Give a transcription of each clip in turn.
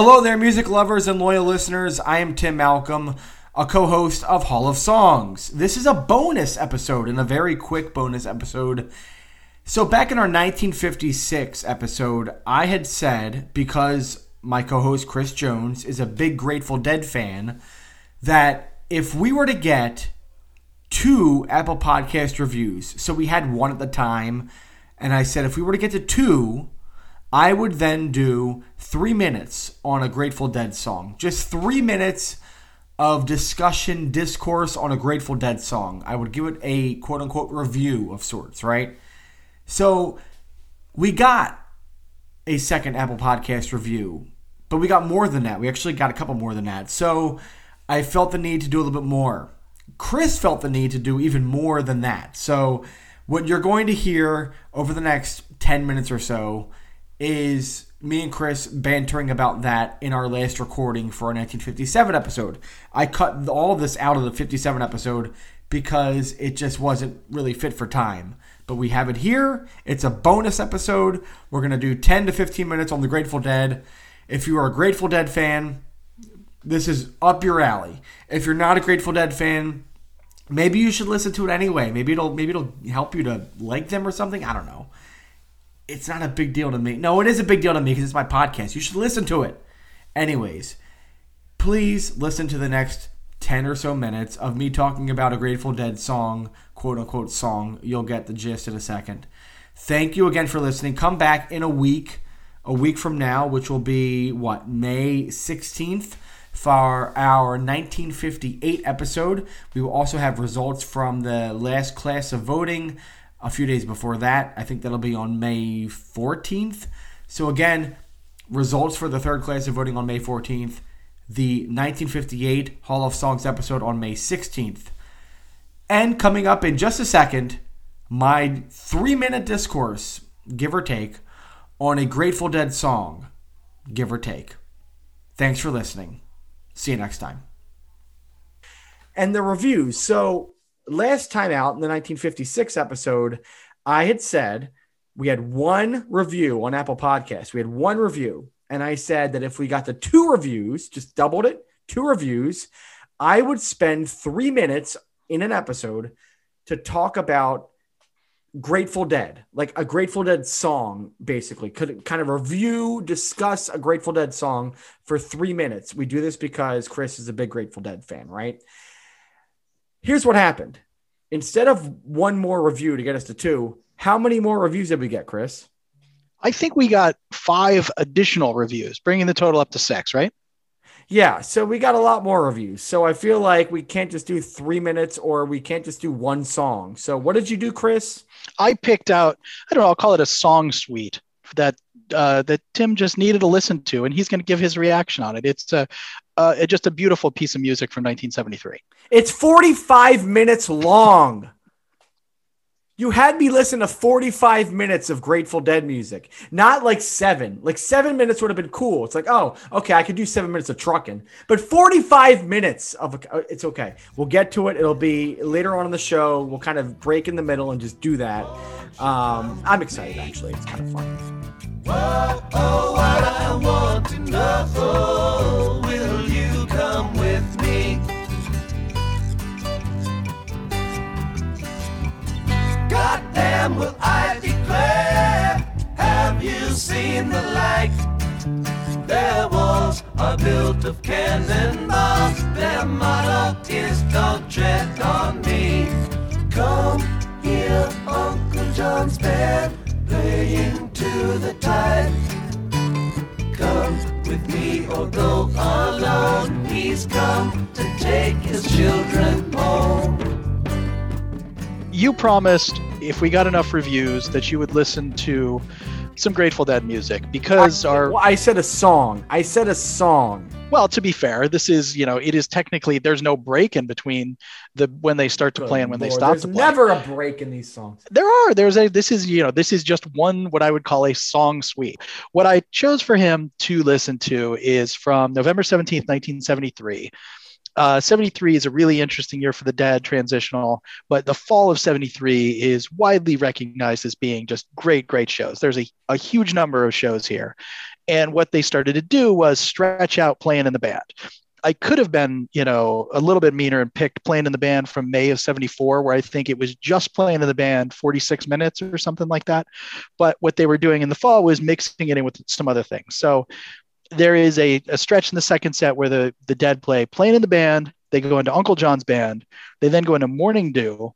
Hello there, music lovers and loyal listeners. I am Tim Malcolm, a co host of Hall of Songs. This is a bonus episode and a very quick bonus episode. So, back in our 1956 episode, I had said, because my co host Chris Jones is a big Grateful Dead fan, that if we were to get two Apple Podcast reviews, so we had one at the time, and I said if we were to get to two, I would then do three minutes on a Grateful Dead song. Just three minutes of discussion, discourse on a Grateful Dead song. I would give it a quote unquote review of sorts, right? So we got a second Apple Podcast review, but we got more than that. We actually got a couple more than that. So I felt the need to do a little bit more. Chris felt the need to do even more than that. So what you're going to hear over the next 10 minutes or so is me and Chris bantering about that in our last recording for our 1957 episode. I cut all of this out of the 57 episode because it just wasn't really fit for time. But we have it here. It's a bonus episode. We're going to do 10 to 15 minutes on the Grateful Dead. If you are a Grateful Dead fan, this is up your alley. If you're not a Grateful Dead fan, maybe you should listen to it anyway. Maybe it'll maybe it'll help you to like them or something. I don't know it's not a big deal to me. No, it is a big deal to me because it's my podcast. You should listen to it. Anyways, please listen to the next 10 or so minutes of me talking about a Grateful Dead song, quote unquote song. You'll get the gist in a second. Thank you again for listening. Come back in a week, a week from now, which will be what, May 16th for our 1958 episode. We will also have results from the last class of voting a few days before that. I think that'll be on May 14th. So, again, results for the third class of voting on May 14th, the 1958 Hall of Songs episode on May 16th. And coming up in just a second, my three minute discourse, give or take, on a Grateful Dead song, give or take. Thanks for listening. See you next time. And the reviews. So, last time out in the 1956 episode, I had said we had one review on Apple Podcasts. We had one review. And I said that if we got the two reviews, just doubled it, two reviews, I would spend three minutes in an episode to talk about Grateful Dead, like a Grateful Dead song, basically. Could kind of review, discuss a Grateful Dead song for three minutes. We do this because Chris is a big Grateful Dead fan, right? Here's what happened. Instead of one more review to get us to two, how many more reviews did we get, Chris? I think we got five additional reviews, bringing the total up to six, right? Yeah, so we got a lot more reviews. So I feel like we can't just do three minutes or we can't just do one song. So what did you do, Chris? I picked out, I don't know, I'll call it a song suite that uh, that Tim just needed to listen to, and he's going to give his reaction on it. It's a, uh, just a beautiful piece of music from 1973. It's 45 minutes long. You had me listen to 45 minutes of Grateful Dead music, not like seven. Like seven minutes would have been cool. It's like, oh, okay, I could do seven minutes of trucking, but 45 minutes of uh, it's okay. We'll get to it. It'll be later on in the show. We'll kind of break in the middle and just do that. Um, I'm excited actually. It's kind of fun. Whoa, oh, Goddamn, will I declare? Have you seen the light? Their walls are built of cannonballs. Their motto is don't tread on me. Come here, Uncle John's band playing to the tide. Come with me or go alone. He's come to take his children home. You promised if we got enough reviews that you would listen to some Grateful Dead music because I, our well, I said a song. I said a song. Well, to be fair, this is you know it is technically there's no break in between the when they start to oh, play and when Lord, they stop there's to play. Never a break in these songs. There are. There's a. This is you know this is just one what I would call a song suite. What I chose for him to listen to is from November seventeenth, nineteen seventy three. Uh, 73 is a really interesting year for the dad transitional, but the fall of 73 is widely recognized as being just great, great shows. There's a, a huge number of shows here. And what they started to do was stretch out playing in the band. I could have been, you know, a little bit meaner and picked playing in the band from May of 74, where I think it was just playing in the band 46 minutes or something like that. But what they were doing in the fall was mixing it in with some other things. So there is a, a stretch in the second set where the, the dead play playing in the band. They go into Uncle John's band. They then go into Morning Dew,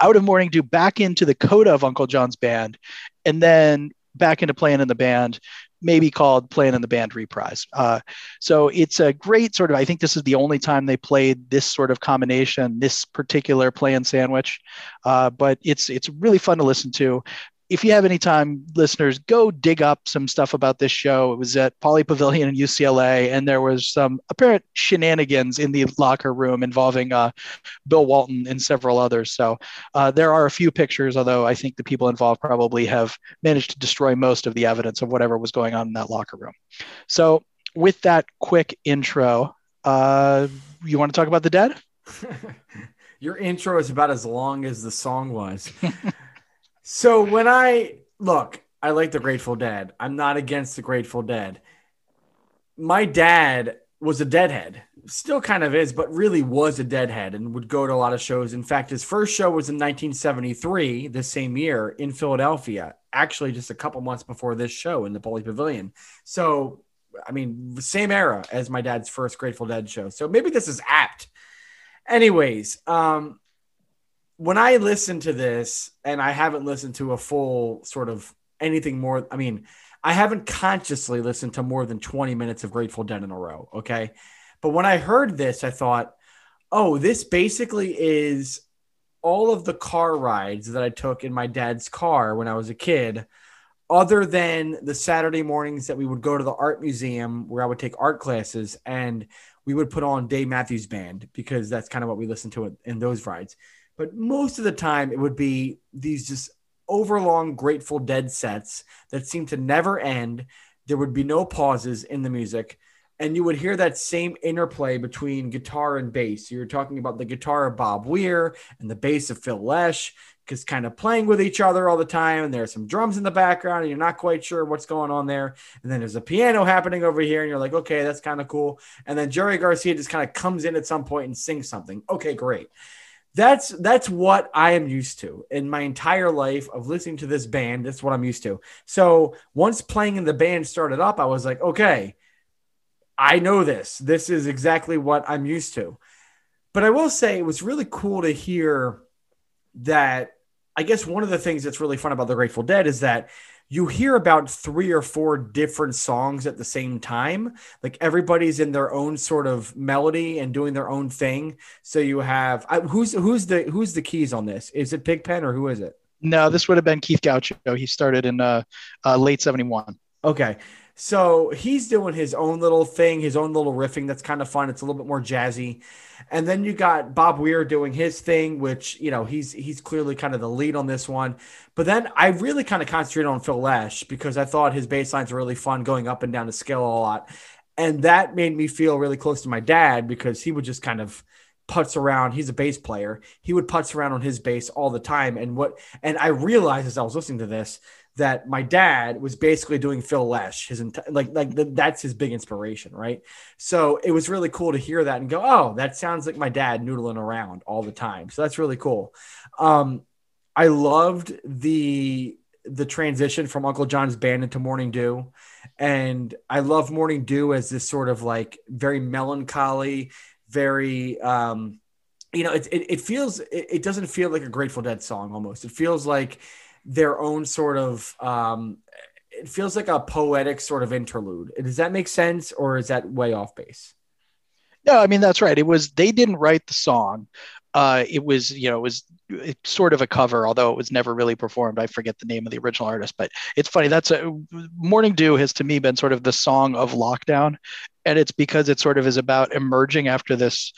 out of Morning Dew back into the coda of Uncle John's band, and then back into playing in the band maybe called playing in the band reprise. Uh, so it's a great sort of, I think this is the only time they played this sort of combination, this particular play and sandwich. Uh, but it's, it's really fun to listen to if you have any time, listeners, go dig up some stuff about this show. It was at Pauley Pavilion in UCLA, and there was some apparent shenanigans in the locker room involving uh, Bill Walton and several others. So uh, there are a few pictures, although I think the people involved probably have managed to destroy most of the evidence of whatever was going on in that locker room. So with that quick intro, uh, you want to talk about the dead? Your intro is about as long as the song was. So when I look, I like the Grateful Dead. I'm not against the Grateful Dead. My dad was a deadhead, still kind of is, but really was a deadhead and would go to a lot of shows. In fact, his first show was in 1973, the same year in Philadelphia, actually just a couple months before this show in the Pauley Pavilion. So, I mean, same era as my dad's first Grateful Dead show. So maybe this is apt. Anyways, um, when I listen to this, and I haven't listened to a full sort of anything more, I mean, I haven't consciously listened to more than 20 minutes of Grateful Dead in a row. Okay. But when I heard this, I thought, oh, this basically is all of the car rides that I took in my dad's car when I was a kid, other than the Saturday mornings that we would go to the art museum where I would take art classes and we would put on Dave Matthews Band because that's kind of what we listened to in those rides. But most of the time, it would be these just overlong Grateful Dead sets that seem to never end. There would be no pauses in the music. And you would hear that same interplay between guitar and bass. You're talking about the guitar of Bob Weir and the bass of Phil Lesh, because kind of playing with each other all the time. And there's some drums in the background, and you're not quite sure what's going on there. And then there's a piano happening over here, and you're like, okay, that's kind of cool. And then Jerry Garcia just kind of comes in at some point and sings something. Okay, great that's that's what I am used to in my entire life of listening to this band. That's what I'm used to. So once playing in the band started up, I was like, okay, I know this. This is exactly what I'm used to. But I will say it was really cool to hear that. I guess one of the things that's really fun about the Grateful Dead is that you hear about three or four different songs at the same time. Like everybody's in their own sort of melody and doing their own thing. So you have I, who's who's the who's the keys on this? Is it Pigpen or who is it? No, this would have been Keith Godchaux. He started in uh, uh, late '71. Okay. So he's doing his own little thing, his own little riffing. That's kind of fun. It's a little bit more jazzy. And then you got Bob Weir doing his thing, which you know he's he's clearly kind of the lead on this one. But then I really kind of concentrated on Phil Lesh because I thought his bass lines were really fun, going up and down the scale a lot, and that made me feel really close to my dad because he would just kind of putz around. He's a bass player. He would putz around on his bass all the time. And what and I realized as I was listening to this that my dad was basically doing Phil Lesh, his entire like like the, that's his big inspiration, right? So it was really cool to hear that and go, oh, that sounds like my dad noodling around all the time. So that's really cool. Um, I loved the the transition from Uncle John's band into Morning Dew, and I love Morning Dew as this sort of like very melancholy, very um, you know, it it, it feels it, it doesn't feel like a Grateful Dead song almost. It feels like their own sort of um, it feels like a poetic sort of interlude. Does that make sense, or is that way off base? No, I mean that's right. It was they didn't write the song. Uh, it was you know it was sort of a cover, although it was never really performed. I forget the name of the original artist, but it's funny. That's a Morning Dew has to me been sort of the song of lockdown, and it's because it sort of is about emerging after this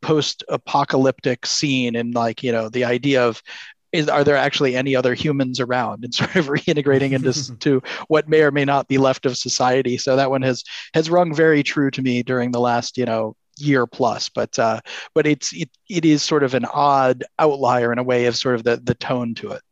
post-apocalyptic scene and like you know the idea of is are there actually any other humans around and sort of reintegrating into to what may or may not be left of society so that one has has rung very true to me during the last you know year plus. But uh, but it's it, it is sort of an odd outlier in a way of sort of the the tone to it.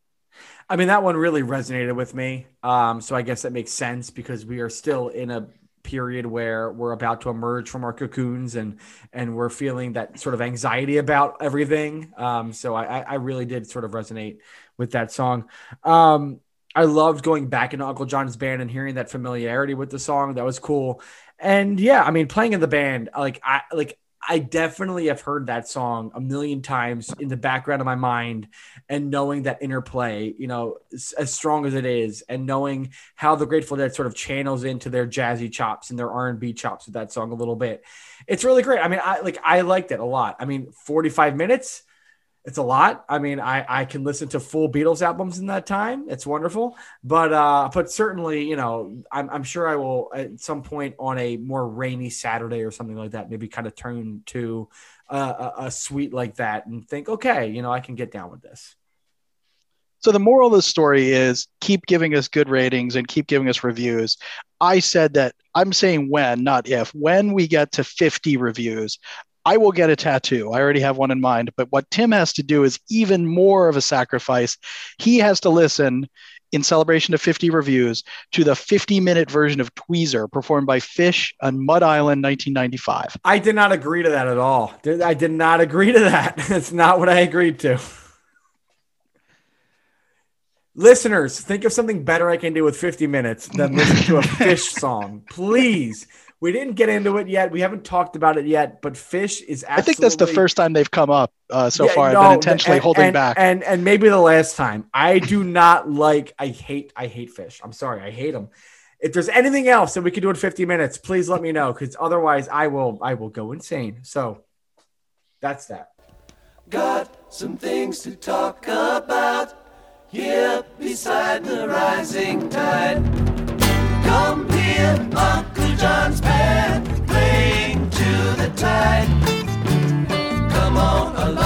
I mean, that one really resonated with me. Um, so I guess that makes sense because we are still in a period where we're about to emerge from our cocoons and and we're feeling that sort of anxiety about everything. Um, so I, I really did sort of resonate with that song. Um, I loved going back into Uncle John's band and hearing that familiarity with the song. That was cool. And yeah, I mean, playing in the band, like I like I definitely have heard that song a million times in the background of my mind and knowing that interplay, you know, as strong as it is and knowing how the Grateful Dead sort of channels into their jazzy chops and their R&B chops with that song a little bit. It's really great. I mean, I like I liked it a lot. I mean, 45 minutes it's a lot. I mean, I, I can listen to full Beatles albums in that time. It's wonderful. But uh, but certainly, you know, I'm, I'm sure I will at some point on a more rainy Saturday or something like that, maybe kind of turn to a, a, a suite like that and think, okay, you know, I can get down with this. So the moral of the story is keep giving us good ratings and keep giving us reviews. I said that I'm saying when, not if. When we get to 50 reviews, I will get a tattoo. I already have one in mind. But what Tim has to do is even more of a sacrifice. He has to listen in celebration of 50 reviews to the 50 minute version of Tweezer performed by Phish on Mud Island 1995. I did not agree to that at all. I did not agree to that. It's not what I agreed to. Listeners, think of something better I can do with 50 minutes than listen to a Phish song. Please we didn't get into it yet. We haven't talked about it yet, but Phish is absolutely. I think that's the first time they've come up uh, so yeah, far. No, I've been intentionally and, holding and, back, and and maybe the last time. I do not like. I hate. I hate Phish. I'm sorry. I hate them. If there's anything else that we can do in 50 minutes, please let me know because otherwise I will. I will go insane. So that's that. Got some things to talk about here beside the rising tide. John's band playing to the tide. Come on along.